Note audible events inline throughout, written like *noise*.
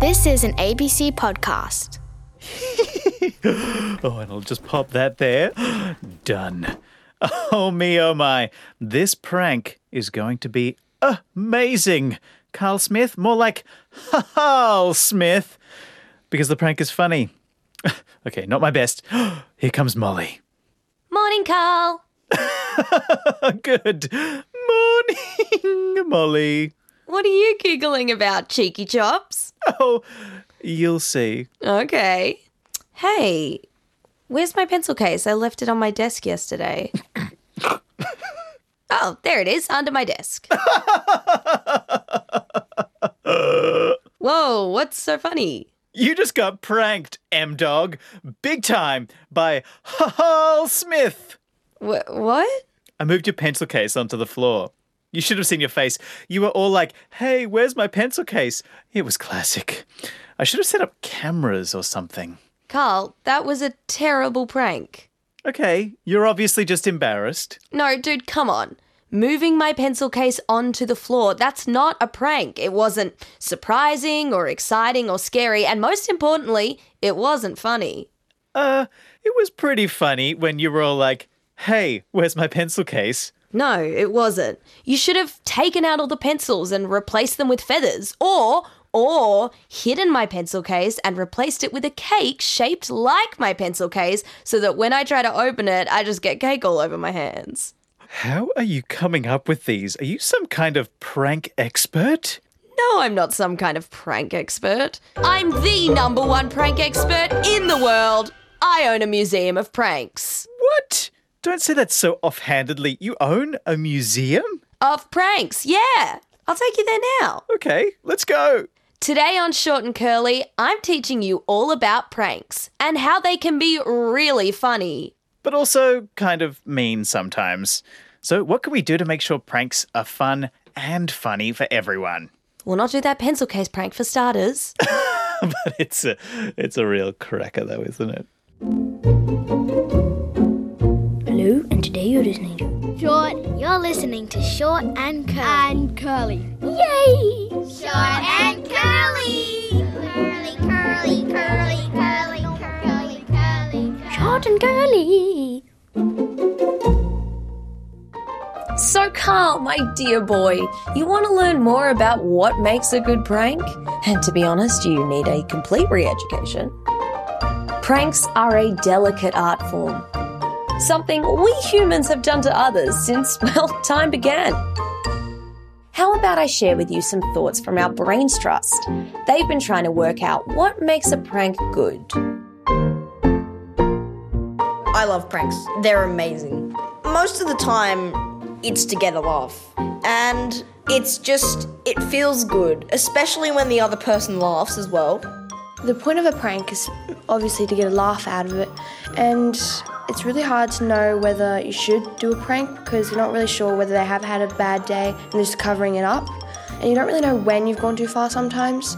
This is an ABC podcast. *laughs* Oh, and I'll just pop that there. Done. Oh, me, oh, my. This prank is going to be amazing. Carl Smith, more like Carl Smith, because the prank is funny. *laughs* okay, not my best. *gasps* Here comes Molly. Morning, Carl. *laughs* Good morning, Molly. What are you giggling about, cheeky chops? *laughs* Oh, you'll see. Okay. Hey, where's my pencil case? I left it on my desk yesterday. *laughs* oh, there it is, under my desk. Whoa, what's so funny? You just got pranked, M Dog, big time by Carl Smith. Wh- what? I moved your pencil case onto the floor. You should have seen your face. You were all like, hey, where's my pencil case? It was classic. I should have set up cameras or something. Carl, that was a terrible prank. Okay, you're obviously just embarrassed. No, dude, come on. Moving my pencil case onto the floor, that's not a prank. It wasn't surprising or exciting or scary, and most importantly, it wasn't funny. Uh, it was pretty funny when you were all like, hey, where's my pencil case? No, it wasn't. You should have taken out all the pencils and replaced them with feathers, or or hidden my pencil case and replaced it with a cake shaped like my pencil case so that when I try to open it, I just get cake all over my hands. How are you coming up with these? Are you some kind of prank expert? No, I'm not some kind of prank expert. I'm the number one prank expert in the world. I own a museum of pranks. What? Don't say that so offhandedly. You own a museum? Of pranks, yeah. I'll take you there now. Okay, let's go. Today on Short and Curly, I'm teaching you all about pranks and how they can be really funny. But also kind of mean sometimes. So, what can we do to make sure pranks are fun and funny for everyone? We'll not do that pencil case prank for starters. *laughs* but it's a it's a real cracker though, isn't it? Hello, and today you're listening to Short, you're listening to Short and Curly. and Curly. Yay! Short and Curly! curly. Curly, curly, curly, curly, curly, curly. Short and Curly. so, Carl, my dear boy, you want to learn more about what makes a good prank? And to be honest, you need a complete re education. Pranks are a delicate art form, something we humans have done to others since, *laughs* well, time began. How about I share with you some thoughts from our Brains Trust? They've been trying to work out what makes a prank good. I love pranks. They're amazing. Most of the time, it's to get a laugh. And it's just, it feels good, especially when the other person laughs as well. The point of a prank is obviously to get a laugh out of it, and it's really hard to know whether you should do a prank because you're not really sure whether they have had a bad day and they're just covering it up, and you don't really know when you've gone too far sometimes.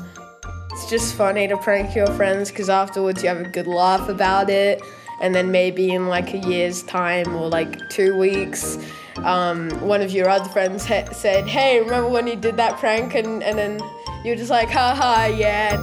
It's just funny to prank your friends because afterwards you have a good laugh about it. And then maybe in like a year's time or like two weeks, um, one of your other friends ha- said, Hey, remember when you did that prank? And, and then you're just like, haha, yeah.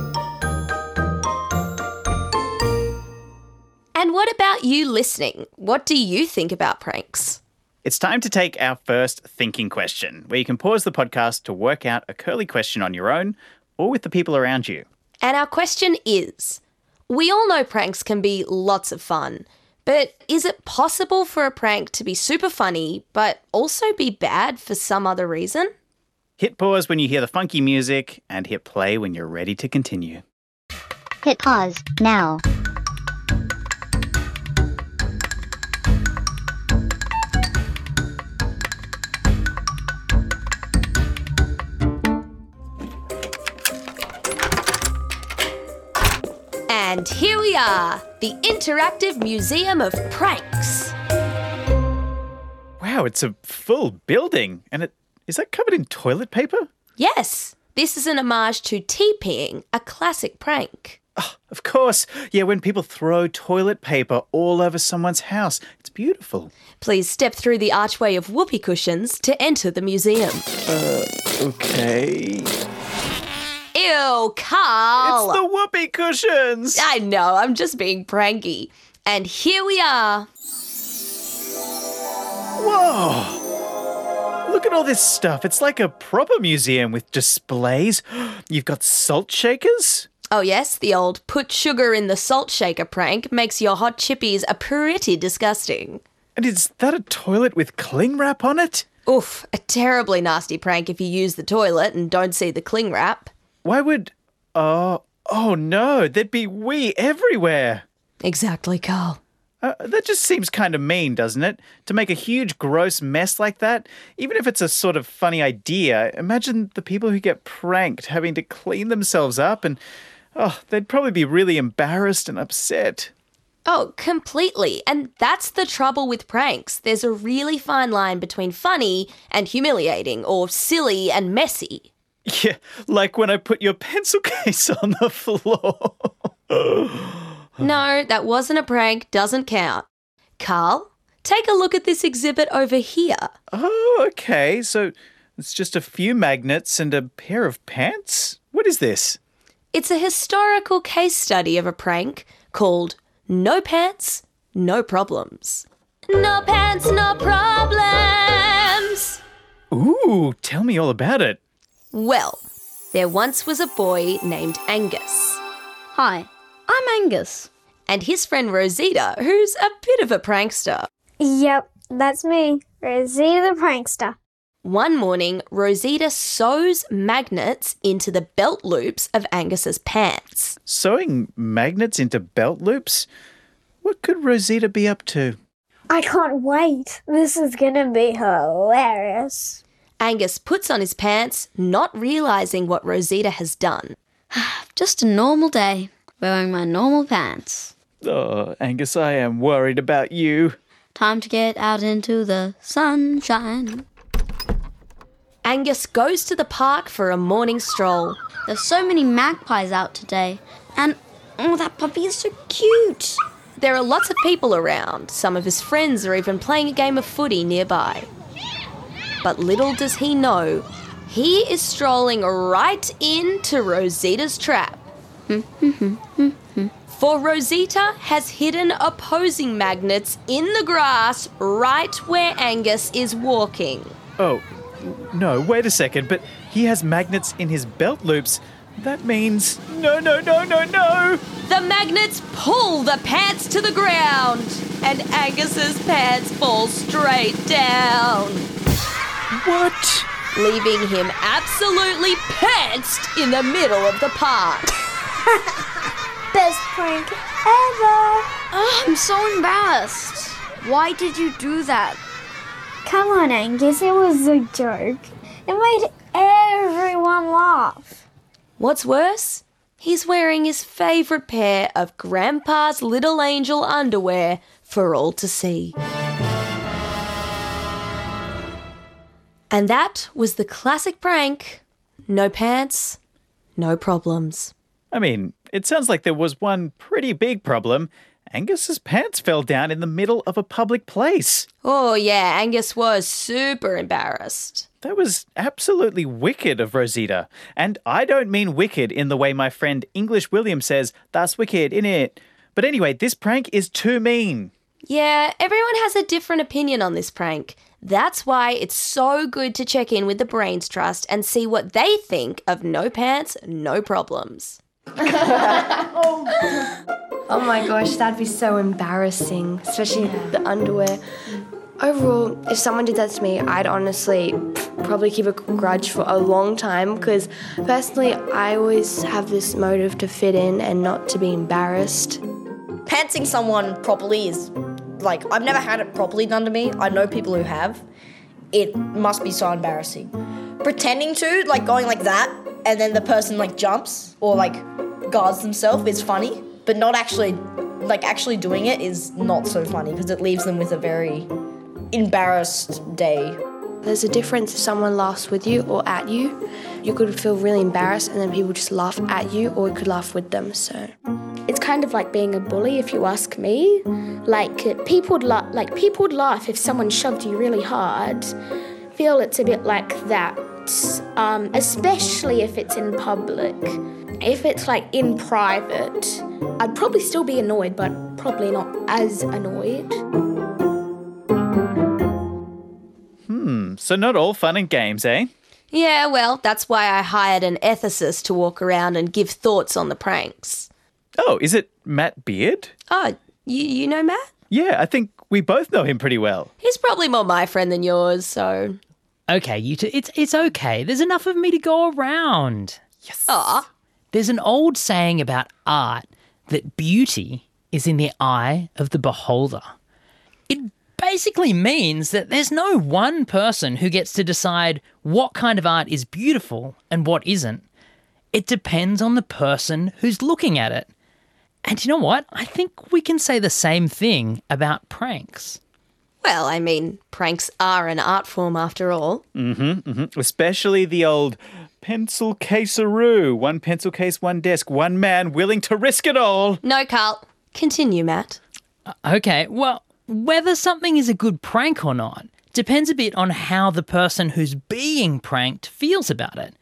And what about you listening? What do you think about pranks? It's time to take our first thinking question, where you can pause the podcast to work out a curly question on your own or with the people around you. And our question is We all know pranks can be lots of fun, but is it possible for a prank to be super funny, but also be bad for some other reason? Hit pause when you hear the funky music and hit play when you're ready to continue. Hit pause now. And here we are, the Interactive Museum of Pranks. Wow, it's a full building. And it is that covered in toilet paper? Yes, this is an homage to TPing, a classic prank. Ah, of course. Yeah, when people throw toilet paper all over someone's house. It's beautiful. Please step through the archway of whoopee cushions to enter the museum. Uh, okay. Ew, Carl. It's the whoopee cushions. I know, I'm just being pranky. And here we are. Whoa! Look at all this stuff. It's like a proper museum with displays. *gasps* You've got salt shakers? Oh, yes, the old put sugar in the salt shaker prank makes your hot chippies a pretty disgusting. And is that a toilet with cling wrap on it? Oof, a terribly nasty prank if you use the toilet and don't see the cling wrap. Why would. Oh, oh no, there'd be wee everywhere. Exactly, Carl. Uh, that just seems kind of mean, doesn't it? To make a huge, gross mess like that, even if it's a sort of funny idea, imagine the people who get pranked having to clean themselves up and. Oh, they'd probably be really embarrassed and upset. Oh, completely. And that's the trouble with pranks. There's a really fine line between funny and humiliating, or silly and messy. Yeah, like when I put your pencil *laughs* case on the floor. No, that wasn't a prank, doesn't count. Carl, take a look at this exhibit over here. oh, okay. So it's just a few magnets and a pair of pants? What is this? It's a historical case study of a prank called No Pants, No Problems. No pants, no problems. Ooh, tell me all about it. Well, there once was a boy named Angus, Hi, I'm Angus. and his friend Rosita, who's a bit of a prankster. Yep, that's me, Rosie the prankster. One morning, Rosita sews magnets into the belt loops of Angus's pants. Sewing magnets into belt loops? What could Rosita be up to? I can't wait. This is gonna be hilarious. Angus puts on his pants, not realizing what Rosita has done. *sighs* Just a normal day, wearing my normal pants. Oh, Angus, I am worried about you. Time to get out into the sunshine. Angus goes to the park for a morning stroll. There's so many magpies out today. And oh, that puppy is so cute. There are lots of people around. Some of his friends are even playing a game of footy nearby. But little does he know, he is strolling right into Rosita's trap. For Rosita has hidden opposing magnets in the grass right where Angus is walking. Oh, no, wait a second, but he has magnets in his belt loops. That means. No, no, no, no, no! The magnets pull the pants to the ground, and Angus's pants fall straight down, What? leaving him absolutely pantsed in the middle of the park. *laughs* Best prank ever. Oh, I'm so embarrassed. Why did you do that? Come on, Angus, it was a joke. It made everyone laugh. What's worse? He's wearing his favourite pair of Grandpa's Little Angel underwear for all to see. And that was the classic prank no pants, no problems. I mean, it sounds like there was one pretty big problem. Angus's pants fell down in the middle of a public place. Oh, yeah, Angus was super embarrassed. That was absolutely wicked of Rosita. And I don't mean wicked in the way my friend English William says, that's wicked, innit? But anyway, this prank is too mean. Yeah, everyone has a different opinion on this prank. That's why it's so good to check in with the Brains Trust and see what they think of no pants, no problems. *laughs* Oh. oh my gosh, that'd be so embarrassing, especially the underwear. Overall, if someone did that to me, I'd honestly probably keep a grudge for a long time because personally, I always have this motive to fit in and not to be embarrassed. Pantsing someone properly is like I've never had it properly done to me. I know people who have. It must be so embarrassing. Pretending to, like going like that, and then the person like jumps or like guards themselves is funny, but not actually like actually doing it is not so funny because it leaves them with a very embarrassed day. There's a difference if someone laughs with you or at you. You could feel really embarrassed and then people just laugh at you or you could laugh with them. So It's kind of like being a bully, if you ask me. Like people would like people would laugh if someone shoved you really hard. Feel it's a bit like that. um, especially if it's in public. If it's like in private, I'd probably still be annoyed, but probably not as annoyed. Hmm, so, not all fun and games, eh? Yeah, well, that's why I hired an ethicist to walk around and give thoughts on the pranks. Oh, is it Matt Beard? Oh, you, you know Matt? Yeah, I think we both know him pretty well. He's probably more my friend than yours, so. Okay, you two, it's it's okay. There's enough of me to go around. Yes. Aw. There's an old saying about art that beauty is in the eye of the beholder. It basically means that there's no one person who gets to decide what kind of art is beautiful and what isn't. It depends on the person who's looking at it. And you know what? I think we can say the same thing about pranks. Well, I mean, pranks are an art form after all. Mm-hmm, mm-hmm. Especially the old pencil casearoo. One pencil case, one desk, one man willing to risk it all. No, Carl. Continue, Matt. Uh, okay, well, whether something is a good prank or not depends a bit on how the person who's being pranked feels about it.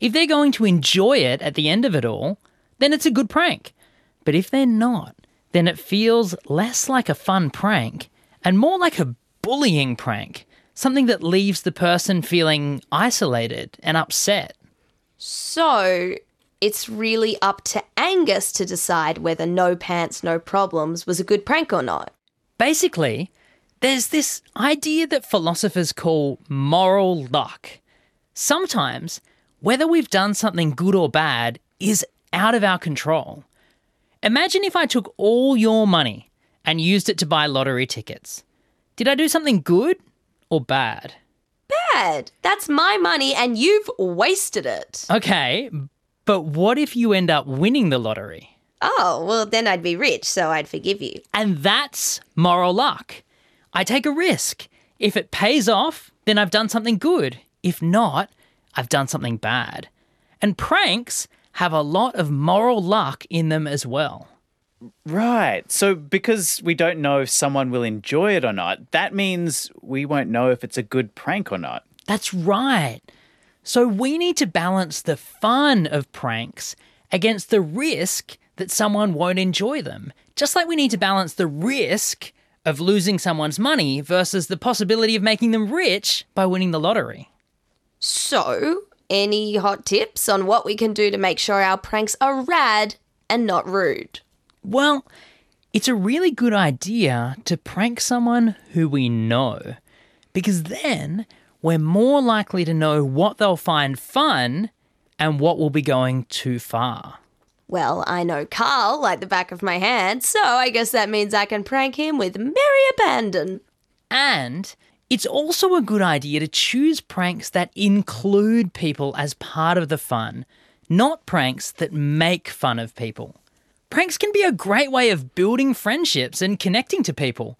If they're going to enjoy it at the end of it all, then it's a good prank. But if they're not, then it feels less like a fun prank and more like a bullying prank, something that leaves the person feeling isolated and upset. So, it's really up to Angus to decide whether No Pants, No Problems was a good prank or not. Basically, there's this idea that philosophers call moral luck. Sometimes, whether we've done something good or bad is out of our control. Imagine if I took all your money and used it to buy lottery tickets. Did I do something good or bad? Bad. That's my money and you've wasted it. Okay, but what if you end up winning the lottery? Oh, well, then I'd be rich, so I'd forgive you. And that's moral luck. I take a risk. If it pays off, then I've done something good. If not, I've done something bad. And pranks have a lot of moral luck in them as well. Right. So, because we don't know if someone will enjoy it or not, that means we won't know if it's a good prank or not. That's right. So we need to balance the fun of pranks against the risk that someone won't enjoy them. Just like we need to balance the risk of losing someone's money versus the possibility of making them rich by winning the lottery. So, any hot tips on what we can do to make sure our pranks are rad and not rude? Well, it's a really good idea to prank someone who we know, because then we're more likely to know what they'll find fun and what will be going too far. Well, I know Carl like the back of my hand, so I guess that means I can prank him with merry abandon. And it's also a good idea to choose pranks that include people as part of the fun, not pranks that make fun of people. Pranks can be a great way of building friendships and connecting to people,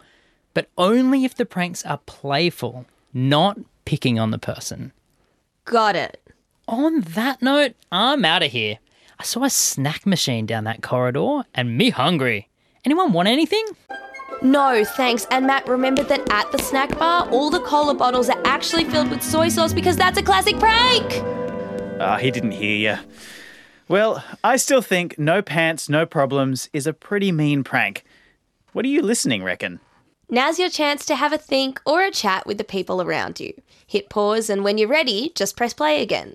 but only if the pranks are playful, not picking on the person. Got it. On that note, I'm out of here. I saw a snack machine down that corridor and me hungry. Anyone want anything? No, thanks. And Matt remembered that at the snack bar, all the cola bottles are actually filled with soy sauce because that's a classic prank. Ah, he didn't hear you. Well, I still think no pants, no problems is a pretty mean prank. What are you listening, reckon? Now's your chance to have a think or a chat with the people around you. Hit pause, and when you're ready, just press play again.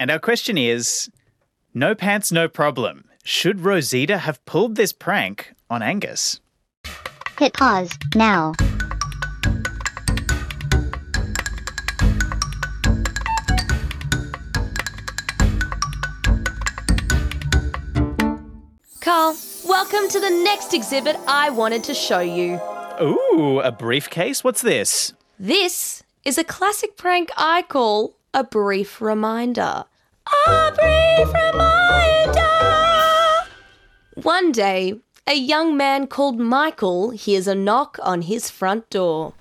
And our question is No pants, no problem. Should Rosita have pulled this prank on Angus? Hit pause now. Carl, welcome to the next exhibit I wanted to show you. Ooh, a briefcase? What's this? This is a classic prank I call a brief reminder. A brief reminder! One day, a young man called Michael hears a knock on his front door.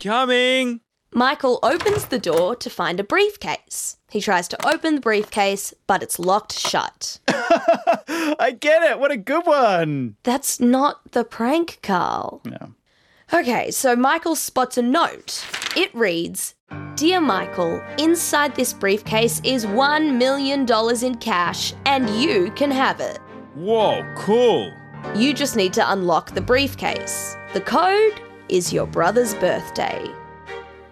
Coming! Michael opens the door to find a briefcase. He tries to open the briefcase, but it's locked shut. *laughs* I get it. What a good one. That's not the prank, Carl. No. Okay, so Michael spots a note. It reads Dear Michael, inside this briefcase is $1 million in cash, and you can have it. Whoa, cool. You just need to unlock the briefcase. The code is your brother's birthday.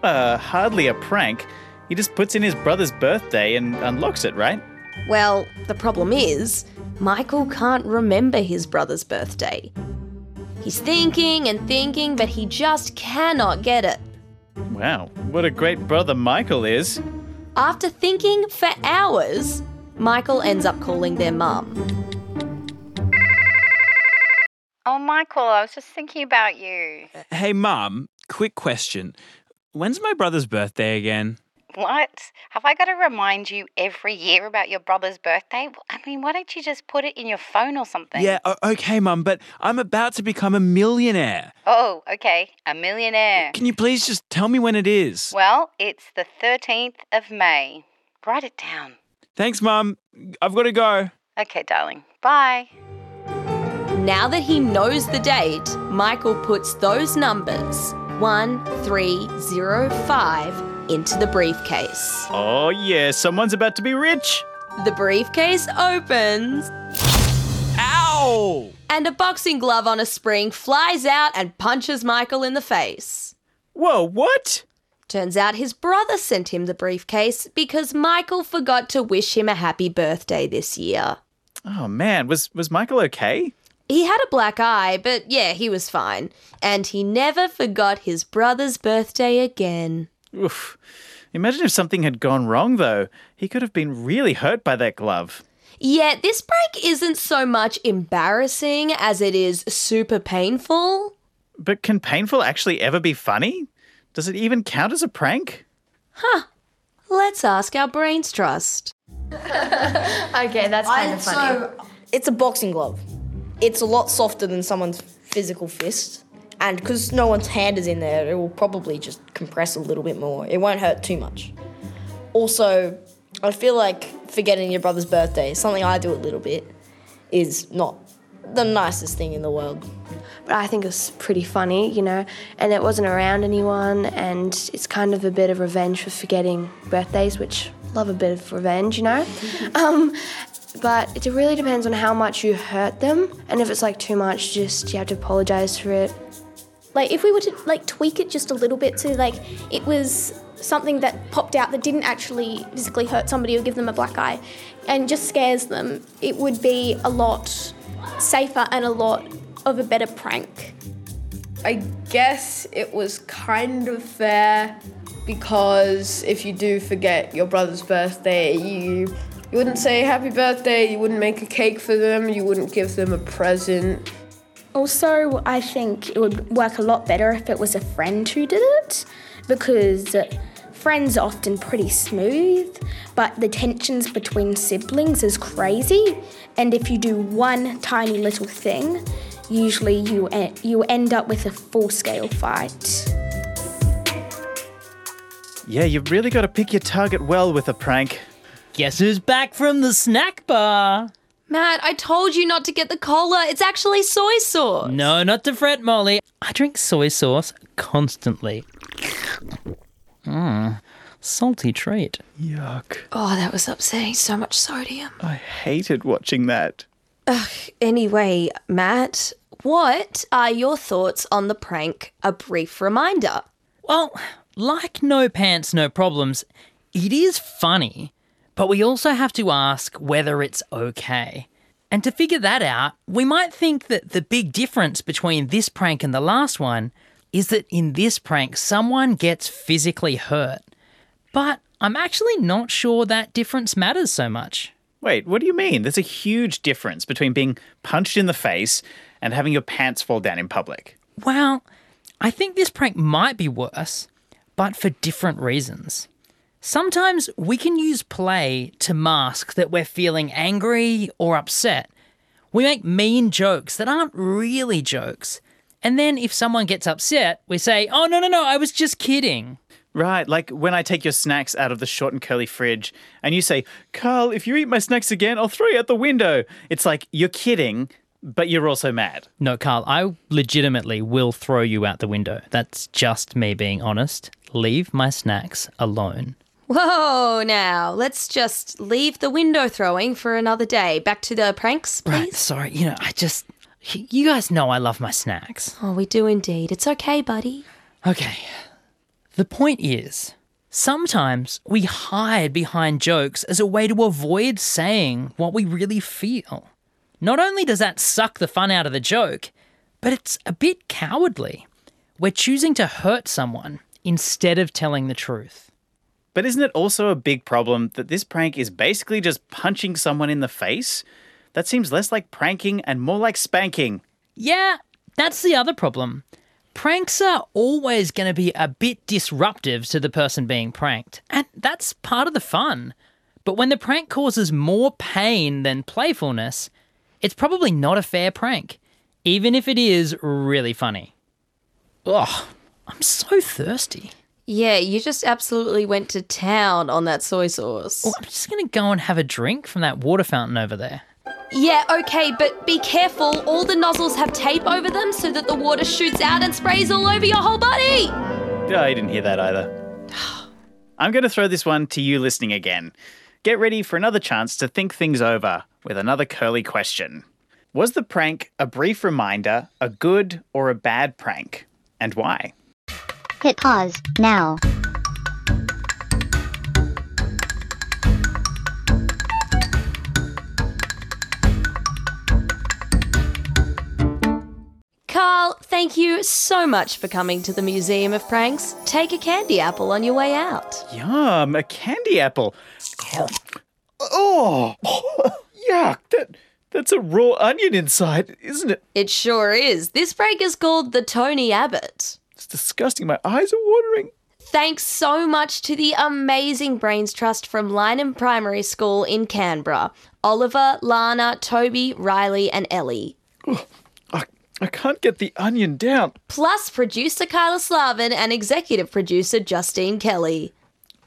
Uh, hardly a prank. He just puts in his brother's birthday and unlocks it, right? Well, the problem is, Michael can't remember his brother's birthday. He's thinking and thinking, but he just cannot get it. Wow, what a great brother Michael is. After thinking for hours, Michael ends up calling their mum. Oh, Michael, I was just thinking about you. Uh, hey, Mum, quick question. When's my brother's birthday again? What? Have I got to remind you every year about your brother's birthday? I mean, why don't you just put it in your phone or something? Yeah, o- okay, Mum, but I'm about to become a millionaire. Oh, okay. A uh, millionaire. Can you please just tell me when it is? Well, it's the 13th of May. Write it down. Thanks, Mum. I've got to go. Okay, darling. Bye. Now that he knows the date, Michael puts those numbers 1305 into the briefcase. Oh, yeah, someone's about to be rich. The briefcase opens. Ow! And a boxing glove on a spring flies out and punches Michael in the face. Whoa, what? Turns out his brother sent him the briefcase because Michael forgot to wish him a happy birthday this year. Oh man, was was Michael okay? He had a black eye, but yeah, he was fine. And he never forgot his brother's birthday again. Oof. Imagine if something had gone wrong though. He could have been really hurt by that glove. Yeah, this prank isn't so much embarrassing as it is super painful. But can painful actually ever be funny? Does it even count as a prank? Huh. Let's ask our brains trust. *laughs* okay, that's kind of funny. So, it's a boxing glove. It's a lot softer than someone's physical fist. And because no one's hand is in there, it will probably just compress a little bit more. It won't hurt too much. Also, I feel like forgetting your brother's birthday, something I do a little bit, is not the nicest thing in the world. but I think it's pretty funny, you know, and it wasn't around anyone, and it's kind of a bit of revenge for forgetting birthdays, which love a bit of revenge, you know. *laughs* um, but it really depends on how much you hurt them, and if it's like too much, just you have to apologize for it. Like if we were to like tweak it just a little bit to like it was something that popped out that didn't actually physically hurt somebody or give them a black eye and just scares them, it would be a lot safer and a lot of a better prank. I guess it was kind of fair because if you do forget your brother's birthday, you you wouldn't say happy birthday, you wouldn't make a cake for them, you wouldn't give them a present. Also, I think it would work a lot better if it was a friend who did it because friends are often pretty smooth, but the tensions between siblings is crazy. And if you do one tiny little thing, usually you e- you end up with a full-scale fight. Yeah, you've really got to pick your target well with a prank. Guess who's back from the snack bar? Matt, I told you not to get the cola. It's actually soy sauce. No, not to fret, Molly. I drink soy sauce constantly. Mmm, salty treat. Yuck. Oh, that was upsetting. So much sodium. I hated watching that. Ugh, anyway, Matt, what are your thoughts on the prank? A brief reminder. Well, like no pants, no problems, it is funny, but we also have to ask whether it's okay. And to figure that out, we might think that the big difference between this prank and the last one is that in this prank, someone gets physically hurt. But I'm actually not sure that difference matters so much. Wait, what do you mean? There's a huge difference between being punched in the face and having your pants fall down in public. Well, I think this prank might be worse, but for different reasons. Sometimes we can use play to mask that we're feeling angry or upset. We make mean jokes that aren't really jokes. And then if someone gets upset, we say, oh, no, no, no, I was just kidding. Right, like when I take your snacks out of the short and curly fridge and you say, Carl, if you eat my snacks again, I'll throw you out the window. It's like, you're kidding, but you're also mad. No, Carl, I legitimately will throw you out the window. That's just me being honest. Leave my snacks alone. Whoa, now let's just leave the window throwing for another day. Back to the pranks, please. Right, sorry, you know, I just. You guys know I love my snacks. Oh, we do indeed. It's okay, buddy. Okay. The point is, sometimes we hide behind jokes as a way to avoid saying what we really feel. Not only does that suck the fun out of the joke, but it's a bit cowardly. We're choosing to hurt someone instead of telling the truth. But isn't it also a big problem that this prank is basically just punching someone in the face? That seems less like pranking and more like spanking. Yeah, that's the other problem. Pranks are always going to be a bit disruptive to the person being pranked, and that's part of the fun. But when the prank causes more pain than playfulness, it's probably not a fair prank, even if it is really funny. Ugh, I'm so thirsty. Yeah, you just absolutely went to town on that soy sauce. Well, I'm just going to go and have a drink from that water fountain over there. Yeah, okay, but be careful. All the nozzles have tape over them so that the water shoots out and sprays all over your whole body. Yeah, I didn't hear that either. *sighs* I'm going to throw this one to you listening again. Get ready for another chance to think things over with another curly question. Was the prank a brief reminder, a good or a bad prank? And why? Hit pause now. Carl, thank you so much for coming to the Museum of Pranks. Take a candy apple on your way out. Yum, a candy apple. Oh, *laughs* yuck. That, that's a raw onion inside, isn't it? It sure is. This prank is called the Tony Abbott. It's disgusting. My eyes are watering. Thanks so much to the amazing Brains Trust from Lyneham Primary School in Canberra. Oliver, Lana, Toby, Riley, and Ellie. I, I can't get the onion down. Plus producer Kyla Slaven and executive producer Justine Kelly.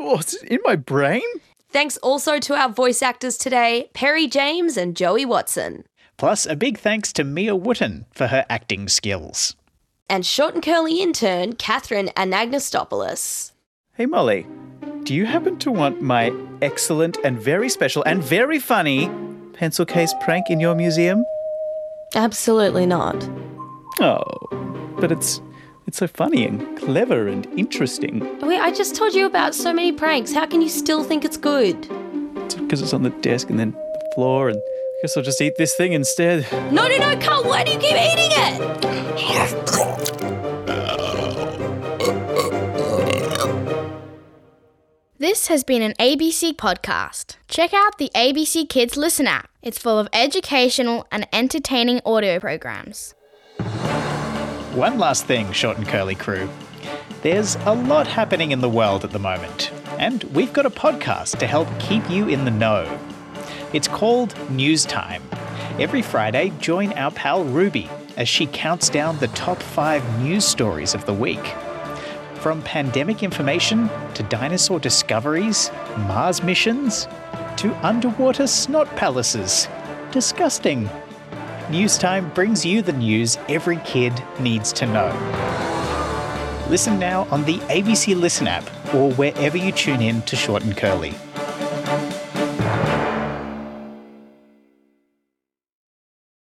Oh, it's in my brain? Thanks also to our voice actors today, Perry James and Joey Watson. Plus, a big thanks to Mia Wooten for her acting skills. And short and curly intern, Catherine Anagnostopoulos. Hey, Molly, do you happen to want my excellent and very special and very funny pencil case prank in your museum? Absolutely not. Oh, but it's it's so funny and clever and interesting. Wait, I just told you about so many pranks. How can you still think it's good? It's because it's on the desk and then the floor, and I guess I'll just eat this thing instead. No, no, no, Carl, why do you keep eating it? *gasps* This has been an ABC podcast. Check out the ABC Kids Listen app. It's full of educational and entertaining audio programs. One last thing, Short and Curly crew. There's a lot happening in the world at the moment, and we've got a podcast to help keep you in the know. It's called News Time. Every Friday, join our pal Ruby as she counts down the top five news stories of the week. From pandemic information to dinosaur discoveries, Mars missions, to underwater snot palaces. Disgusting. News Time brings you the news every kid needs to know. Listen now on the ABC Listen app or wherever you tune in to Short and Curly.